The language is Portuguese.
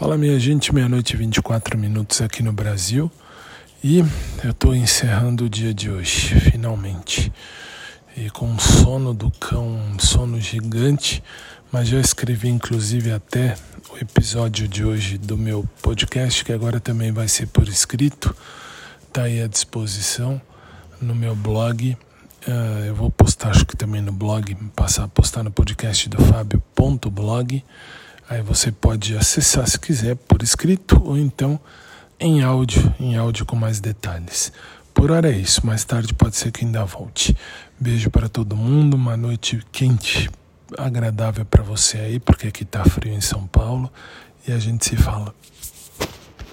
Fala minha gente, meia-noite e 24 minutos aqui no Brasil e eu estou encerrando o dia de hoje, finalmente. E com um sono do cão, um sono gigante, mas já escrevi inclusive até o episódio de hoje do meu podcast, que agora também vai ser por escrito, está aí à disposição no meu blog. Uh, eu vou postar, acho que também no blog, passar a postar no podcast do Fábio.blog. Aí você pode acessar se quiser por escrito ou então em áudio, em áudio com mais detalhes. Por hora é isso, mais tarde pode ser que ainda volte. Beijo para todo mundo, uma noite quente, agradável para você aí, porque aqui tá frio em São Paulo e a gente se fala.